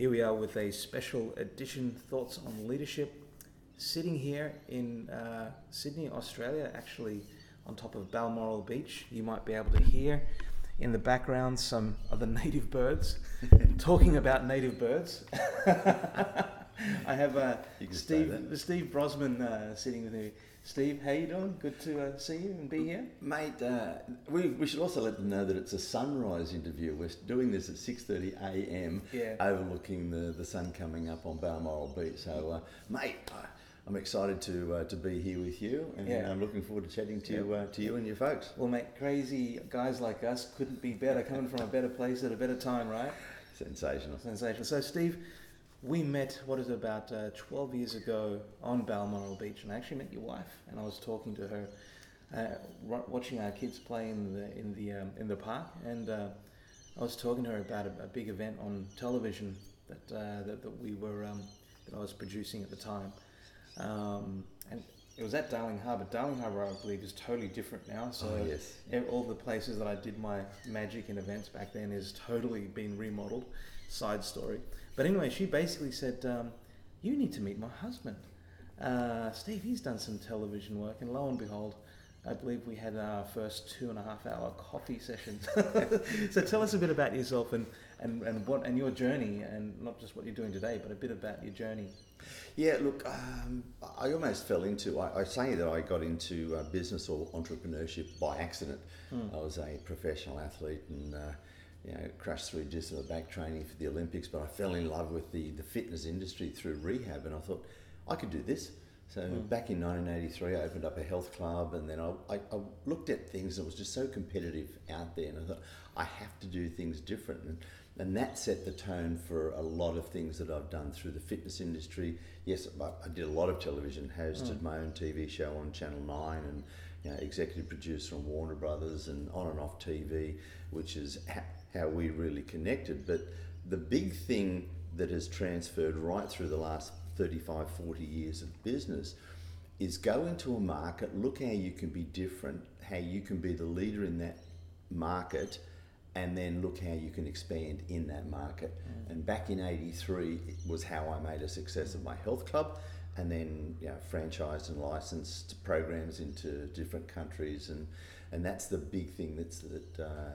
Here we are with a special edition Thoughts on Leadership, sitting here in uh, Sydney, Australia, actually on top of Balmoral Beach. You might be able to hear in the background some of the native birds talking about native birds. I have uh, Steve, Steve Brossman uh, sitting with me. Steve, how you doing? Good to uh, see you and be here, mate. Uh, we, we should also let them know that it's a sunrise interview. We're doing this at six thirty a.m. Yeah. overlooking the, the sun coming up on Balmoral Beach. So, uh, mate, I'm excited to uh, to be here with you, and yeah. I'm looking forward to chatting to you uh, to you and your folks. Well, mate, crazy guys like us couldn't be better, coming from a better place at a better time, right? Sensational. Sensational. So, Steve, we met what is it, about uh, 12 years ago on Balmoral Beach, and I actually met your wife, and I was talking to her, uh, watching our kids play in the in the um, in the park, and uh, I was talking to her about a, a big event on television that uh, that, that, we were um, that I was producing at the time, um, and it was at Darling Harbour. Darling Harbour, I believe, is totally different now. So oh, yes. all the places that I did my magic and events back then is totally been remodeled. Side story. But anyway, she basically said, um, "You need to meet my husband, uh, Steve. He's done some television work, and lo and behold." I believe we had our first two and a half hour coffee sessions. so tell us a bit about yourself and, and, and what and your journey and not just what you're doing today, but a bit about your journey. Yeah, look, um, I almost fell into, I, I, say that I got into uh, business or entrepreneurship by accident. Hmm. I was a professional athlete and uh, you know, crashed through just a back training for the Olympics, but I fell in love with the, the fitness industry through rehab, and I thought I could do this. So mm. back in 1983, I opened up a health club, and then I, I, I, looked at things that was just so competitive out there, and I thought I have to do things different, and, and that set the tone for a lot of things that I've done through the fitness industry. Yes, I did a lot of television, hosted mm. my own TV show on Channel Nine, and you know, executive producer on Warner Brothers, and on and off TV, which is how we really connected. But the big thing that has transferred right through the last 35, 40 years of business is go into a market, look how you can be different, how you can be the leader in that market, and then look how you can expand in that market. Mm. And back in 83 it was how I made a success of my health club and then you know, franchised and licensed programs into different countries and and that's the big thing that's that uh,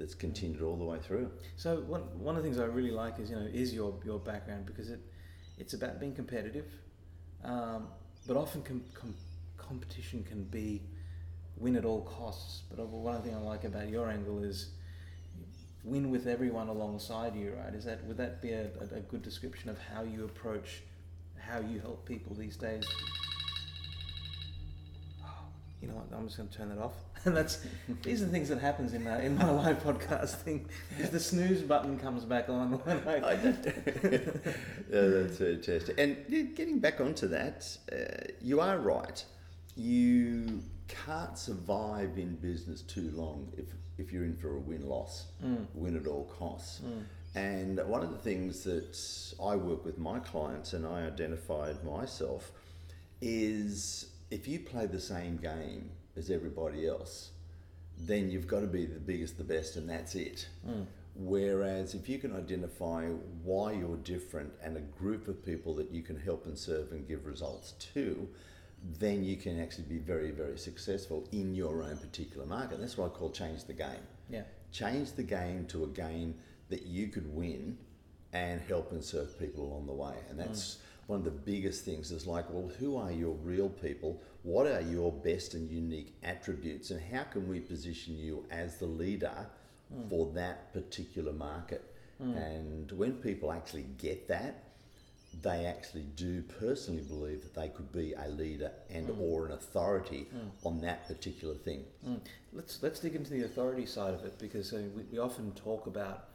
that's continued all the way through. So one one of the things I really like is you know is your your background because it it's about being competitive, um, but often com- com- competition can be win at all costs. But one thing I like about your angle is win with everyone alongside you, right? Is that would that be a, a good description of how you approach how you help people these days? You know what, I'm just going to turn that off. And that's these are the things that happens in my, in my live podcasting. Is the snooze button comes back on when I. I yeah, that's fantastic. And getting back onto that, uh, you are right. You can't survive in business too long if if you're in for a win loss, mm. win at all costs. Mm. And one of the things that I work with my clients and I identified myself is if you play the same game as everybody else, then you've got to be the biggest, the best, and that's it. Mm. Whereas if you can identify why you're different and a group of people that you can help and serve and give results to, then you can actually be very, very successful in your own particular market. That's what I call change the game. Yeah. Change the game to a game that you could win and help and serve people along the way. And that's mm one of the biggest things is like, well, who are your real people? What are your best and unique attributes? And how can we position you as the leader mm. for that particular market? Mm. And when people actually get that, they actually do personally believe that they could be a leader and mm. or an authority mm. on that particular thing. Mm. Let's let's dig into the authority side of it because uh, we, we often talk about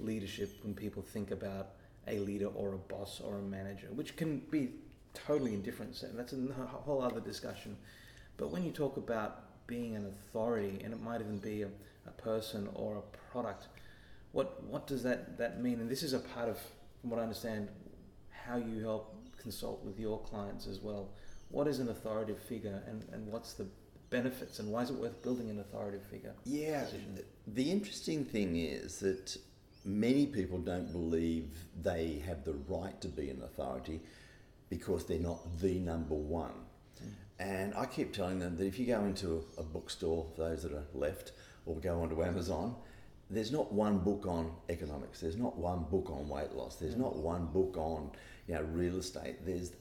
leadership when people think about a leader or a boss or a manager, which can be totally indifferent. And that's a whole other discussion. But when you talk about being an authority, and it might even be a, a person or a product, what what does that, that mean? And this is a part of, from what I understand, how you help consult with your clients as well. What is an authoritative figure, and, and what's the benefits, and why is it worth building an authoritative figure? Yeah, position? the interesting thing is that many people don't believe they have the right to be an authority because they're not the number one. And I keep telling them that if you go into a bookstore, for those that are left, or go onto Amazon, there's not one book on economics. There's not one book on weight loss. There's not one book on you know real estate. There's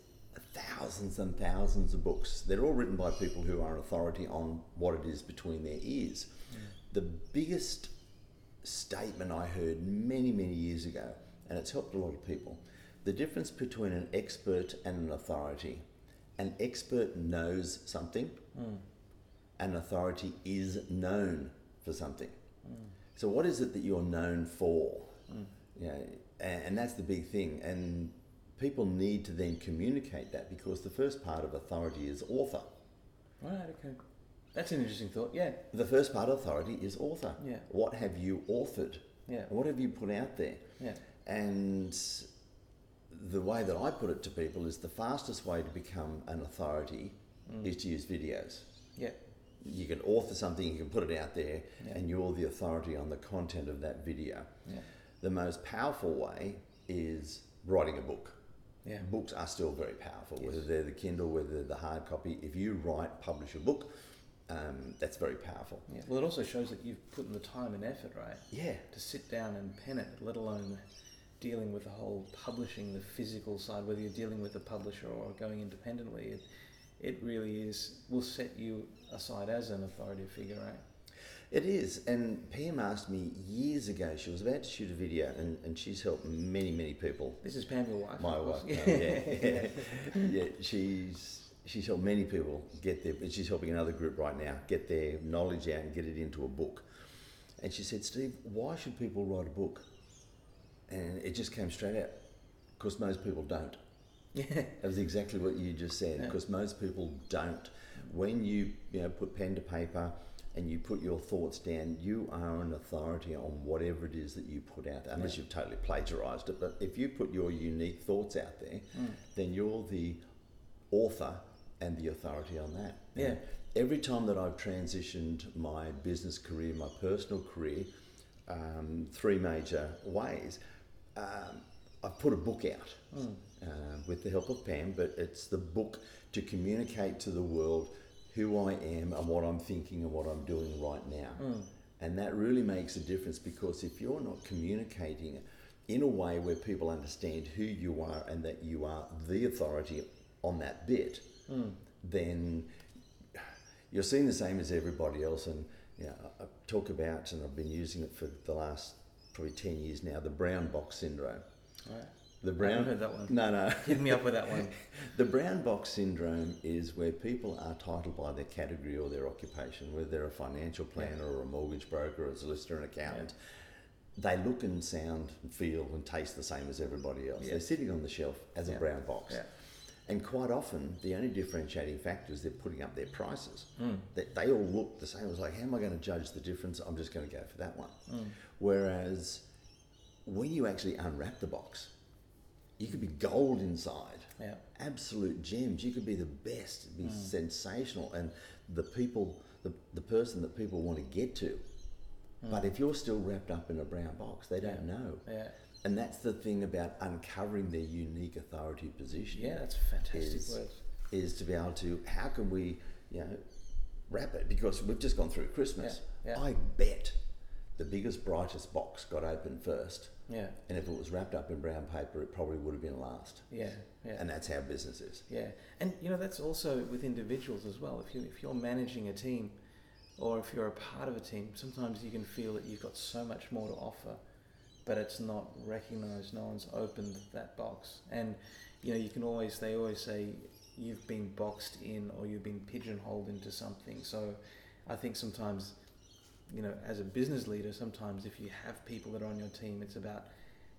thousands and thousands of books. They're all written by people who are authority on what it is between their ears. The biggest statement I heard many, many years ago, and it's helped a lot of people. The difference between an expert and an authority. An expert knows something, hmm. an authority is known for something. Hmm. So, what is it that you're known for? Hmm. You know, and, and that's the big thing. And people need to then communicate that because the first part of authority is author. Right. Okay. That's an interesting thought. Yeah. The first part of authority is author. Yeah. What have you authored? Yeah. What have you put out there? Yeah. And the way that I put it to people is the fastest way to become an authority mm. is to use videos. Yeah. You can author something, you can put it out there, Yeah. and you're the authority on the content of that video. Yeah. The most powerful way is writing a book. Yeah. Books are still very powerful, Yes. whether they're the Kindle, whether they're the hard copy. If you write, publish a book, um, that's very powerful. Yeah. Well, it also shows that you've put in the time and effort, right? Yeah, To sit down and pen it, let alone dealing with the whole publishing, the physical side, whether you're dealing with a publisher or going independently, it, it really is will set you aside as an authoritative figure, right? it is. And Pam asked me years ago, she was about to shoot a video, and, and she's helped many, many people. This is Pam, your wife. My wife, course. no, yeah, yeah, yeah. She's she's helped many people get their. She's helping another group right now get their knowledge out and get it into a book. And she said, Steve, why should people write a book? And it just came straight out, because most people don't. Yeah. That was exactly what you just said, Yeah. because most people don't. When you you know put pen to paper and you put your thoughts down, you are an authority on whatever it is that you put out there, unless Yeah. you've totally plagiarized it. But if you put your unique thoughts out there, Mm. then you're the author and the authority on that. Yeah. And every time that I've transitioned my business career, my personal career, um, three major ways, um, I've put a book out Mm. uh, with the help of Pam, but it's the book to communicate to the world who I am and what I'm thinking and what I'm doing right now. Mm. And that really makes a difference because if you're not communicating in a way where people understand who you are and that you are the authority on that bit, Mm. then you're seen the same as everybody else. And you know, I talk about, and I've been using it for the last probably 10 years now, the brown box syndrome. Right. The brown. haven't heard that one. No, no. Hit me up with that one. The brown box syndrome is where people are titled by their category or their occupation, whether they're a financial planner or a mortgage broker or a solicitor and accountant. They look and sound and feel and taste the same as everybody else. Yeah. They're sitting on the shelf as a brown box. And quite often, the only differentiating factor is they're putting up their prices. Mm. They, they all look the same. It's like, how am I going to judge the difference? I'm just going to go for that one. Mm. Whereas when you actually unwrap the box, you could be gold inside Yeah. absolute gems. You could be the best, be Mm. sensational, and the people, the, the person that people want to get to. But if you're still wrapped up in a brown box, they don't. Yeah. know. Yeah. And that's the thing about uncovering their unique authority position. Yeah, that's fantastic Is- words. Is to be able to, how can we, you know, wrap it? Because we've just gone through Christmas. Yeah, yeah. I bet the biggest, brightest box got opened first. Yeah. And if it was wrapped up in brown paper, it probably would have been last. Yeah. Yeah. And that's how business is. Yeah, and you know that's also with individuals as well. If you if you're managing a team, or if you're a part of a team, sometimes you can feel that you've got so much more to offer, but it's not recognised. No one's opened that box, and you know you can always they always say you've been boxed in or you've been pigeonholed into something. So I think sometimes you know as a business leader, sometimes if you have people that are on your team, it's about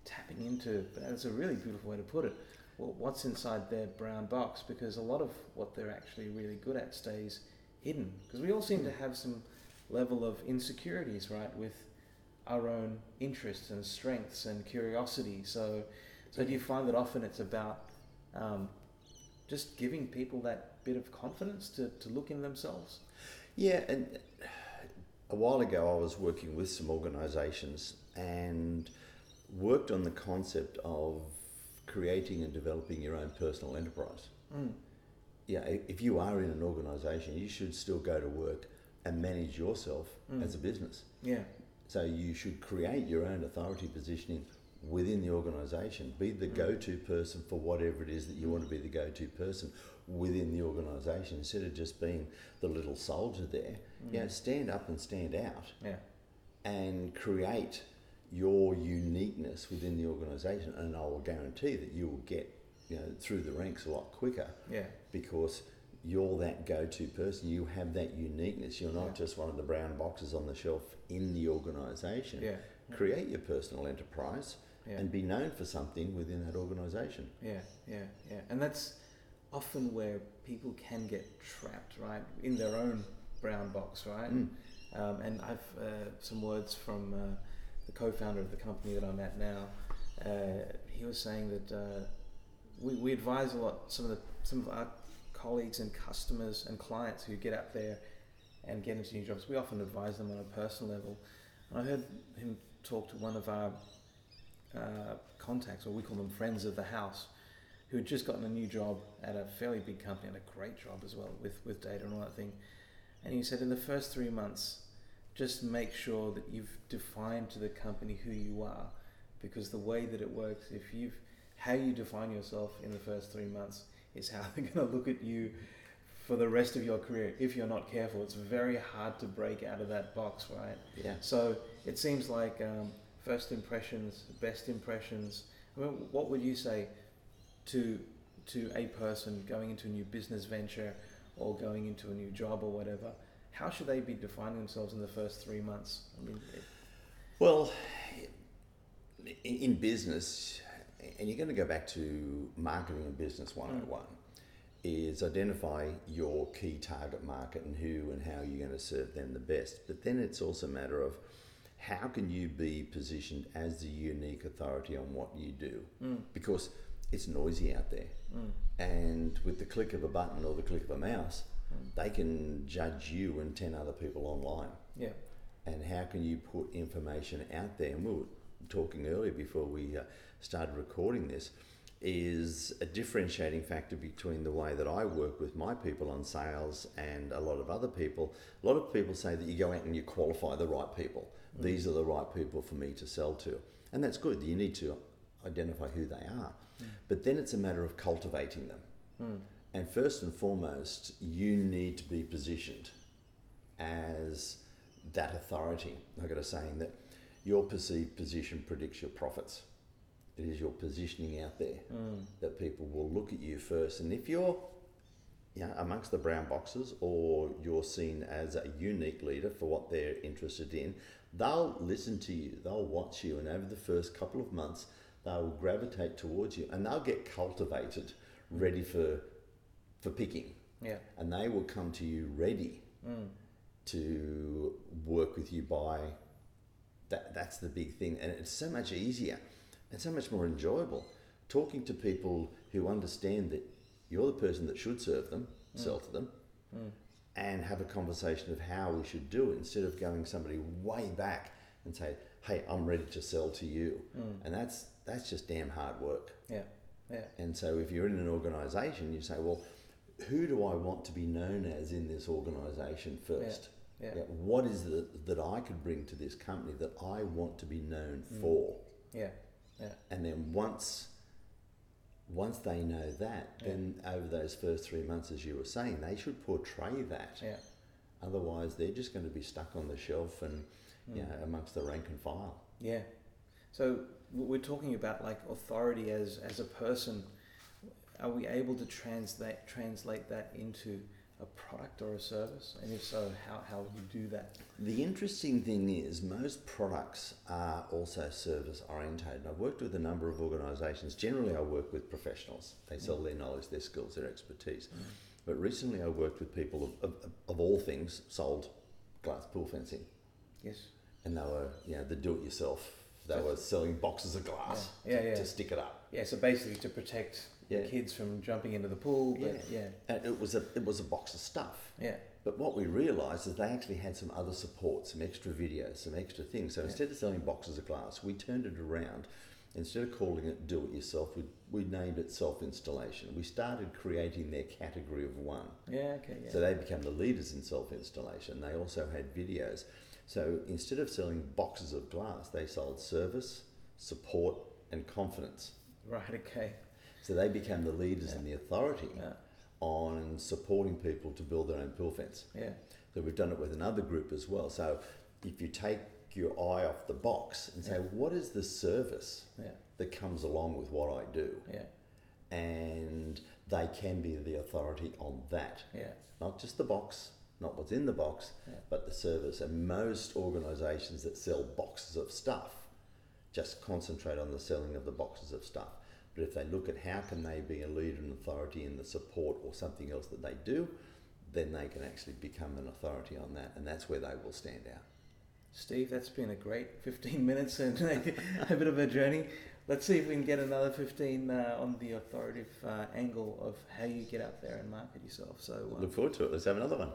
tapping into. But that's a really beautiful way to put it well, what's inside their brown box because a lot of what they're actually really good at stays hidden because we all seem to hmm. have some level of insecurities right with our own interests and strengths and curiosity so so do you find that often it's about um, just giving people that bit of confidence to, to look in themselves Yeah, and a while ago I was working with some organisations and worked on the concept of creating and developing your own personal enterprise. Mm. Yeah, if you are in an organisation, you should still go to work and manage yourself Mm. as a business. Yeah. So you should create your own authority positioning within the organisation. Be the Mm. go-to person for whatever it is that you want to be the go-to person within the organisation instead of just being the little soldier there. Mm. Yeah, stand up and stand out Yeah. and create your uniqueness within the organisation, and I will guarantee that you will get you know through the ranks a lot quicker Yeah. because you're that go-to person. You have that uniqueness. You're not Yeah. just one of the brown boxes on the shelf in the organisation. Yeah. Create your personal enterprise Yeah. and be known for something within that organisation. Yeah, yeah, yeah. And that's often where people can get trapped, right, in their own brown box, right? Mm. Um, and I've uh, some words from uh, the co-founder of the company that I'm at now. Uh, he was saying that uh, we, we advise a lot some of the some of our colleagues and customers and clients who get out there and get into new jobs. We often advise them on a personal level. And I heard him talk to one of our uh, contacts, or we call them friends of the house, who had just gotten a new job at a fairly big company and a great job as well with, with data and all that thing. And he said, in the first three months, just make sure that you've defined to the company who you are, because the way that it works, if you've how you define yourself in the first three months is how they're going to look at you for the rest of your career. If you're not careful, it's very hard to break out of that box, right? Yeah. So it seems like um, first impressions, best impressions. I mean, what would you say to to a person going into a new business venture or going into a new job or whatever? How should they be defining themselves in the first three months? I mean, it, Well, in business, and you're going to go back to marketing and business 101, is identify your key target market and who and how you're going to serve them the best. But then it's also a matter of how can you be positioned as the unique authority on what you do? mm, Because it's noisy out there. mm, And with the click of a button or the click of a mouse, mm. they can judge you and 10 other people online yeah, and how can you put information out there? And we were talking earlier before we uh, started recording this, is a differentiating factor between the way that I work with my people on sales and a lot of other people. A lot of people say that you go out and you qualify the right people. Mm. These are the right people for me to sell to. And that's good. You need to identify who they are. Mm. But then it's a matter of cultivating them. mm, And first and foremost, you need to be positioned as that authority. I've got a saying that your perceived position predicts your profits. It is your positioning out there mm, that people will look at you first. And if you're you know, amongst the brown boxes or you're seen as a unique leader for what they're interested in, they'll listen to you, they'll watch you, and over the first couple of months, they'll gravitate towards you and they'll get cultivated, ready for, for picking. yeah, And they will come to you ready mm, to work with you by that that's the big thing. And it's so much easier and so much more enjoyable talking to people who understand that you're the person that should serve them sell to them mm, and have a conversation of how we should do it instead of going somebody way back and say hey i'm ready to sell to you. Mm, and that's that's just damn hard work. Yeah, yeah, and so if you're in an organisation you say well who do i want to be known as in this organisation first? yeah, yeah, what is it that I could bring to this company that I want to be known Mm. for? yeah, yeah, And then once once they know that, Yeah. then over those first three months, as you were saying, they should portray that. yeah. Otherwise, they're just going to be stuck on the shelf and you Mm. know amongst the rank and file. Yeah. So we're talking about like authority as as a person. Are we able to translate translate that into a product or a service? And if so, how how will you do that? The interesting thing is, most products are also service orientated. I've worked with a number of organisations. Generally, I work with professionals. They sell their knowledge, their skills, their expertise. Mm. But recently, I worked with people of, of, of all things sold glass pool fencing, Yes. and they were, you know, the do-it-yourself. They were selling boxes of glass Yeah. Yeah, to, yeah. to stick it up. Yeah. So basically, to protect Yeah. kids from jumping into the pool. But yeah. And it was a it was a box of stuff. Yeah. But what we realised is they actually had some other support, some extra videos, some extra things. So Yeah. instead of selling boxes of glass, we turned it around. Instead of calling it do it yourself, we, we named it self installation. We started creating their category of one. Yeah, okay, yeah. So they became the leaders in self installation. They also had videos. So instead of selling boxes of glass, they sold service, support, and confidence. right, okay. So they became the leaders and the authority Yeah, on supporting people to build their own pool fence. yeah, So we've done it with another group as well. So if you take your eye off the box and say, Yeah. what is the service yeah, that comes along with what I do? yeah, And they can be the authority on that. yeah, Not just the box, not what's in the box, Yeah. but the service. And most organisations that sell boxes of stuff just concentrate on the selling of the boxes of stuff. But if they look at how can they be a leader and authority in the support or something else that they do, then they can actually become an authority on that, and that's where they will stand out. Steve, that's been a great 15 minutes and a bit of a journey. Let's see if we can get another 15 uh, on the authoritative uh, angle of how you get out there and market yourself. So, uh, Look forward to it. Let's have another one.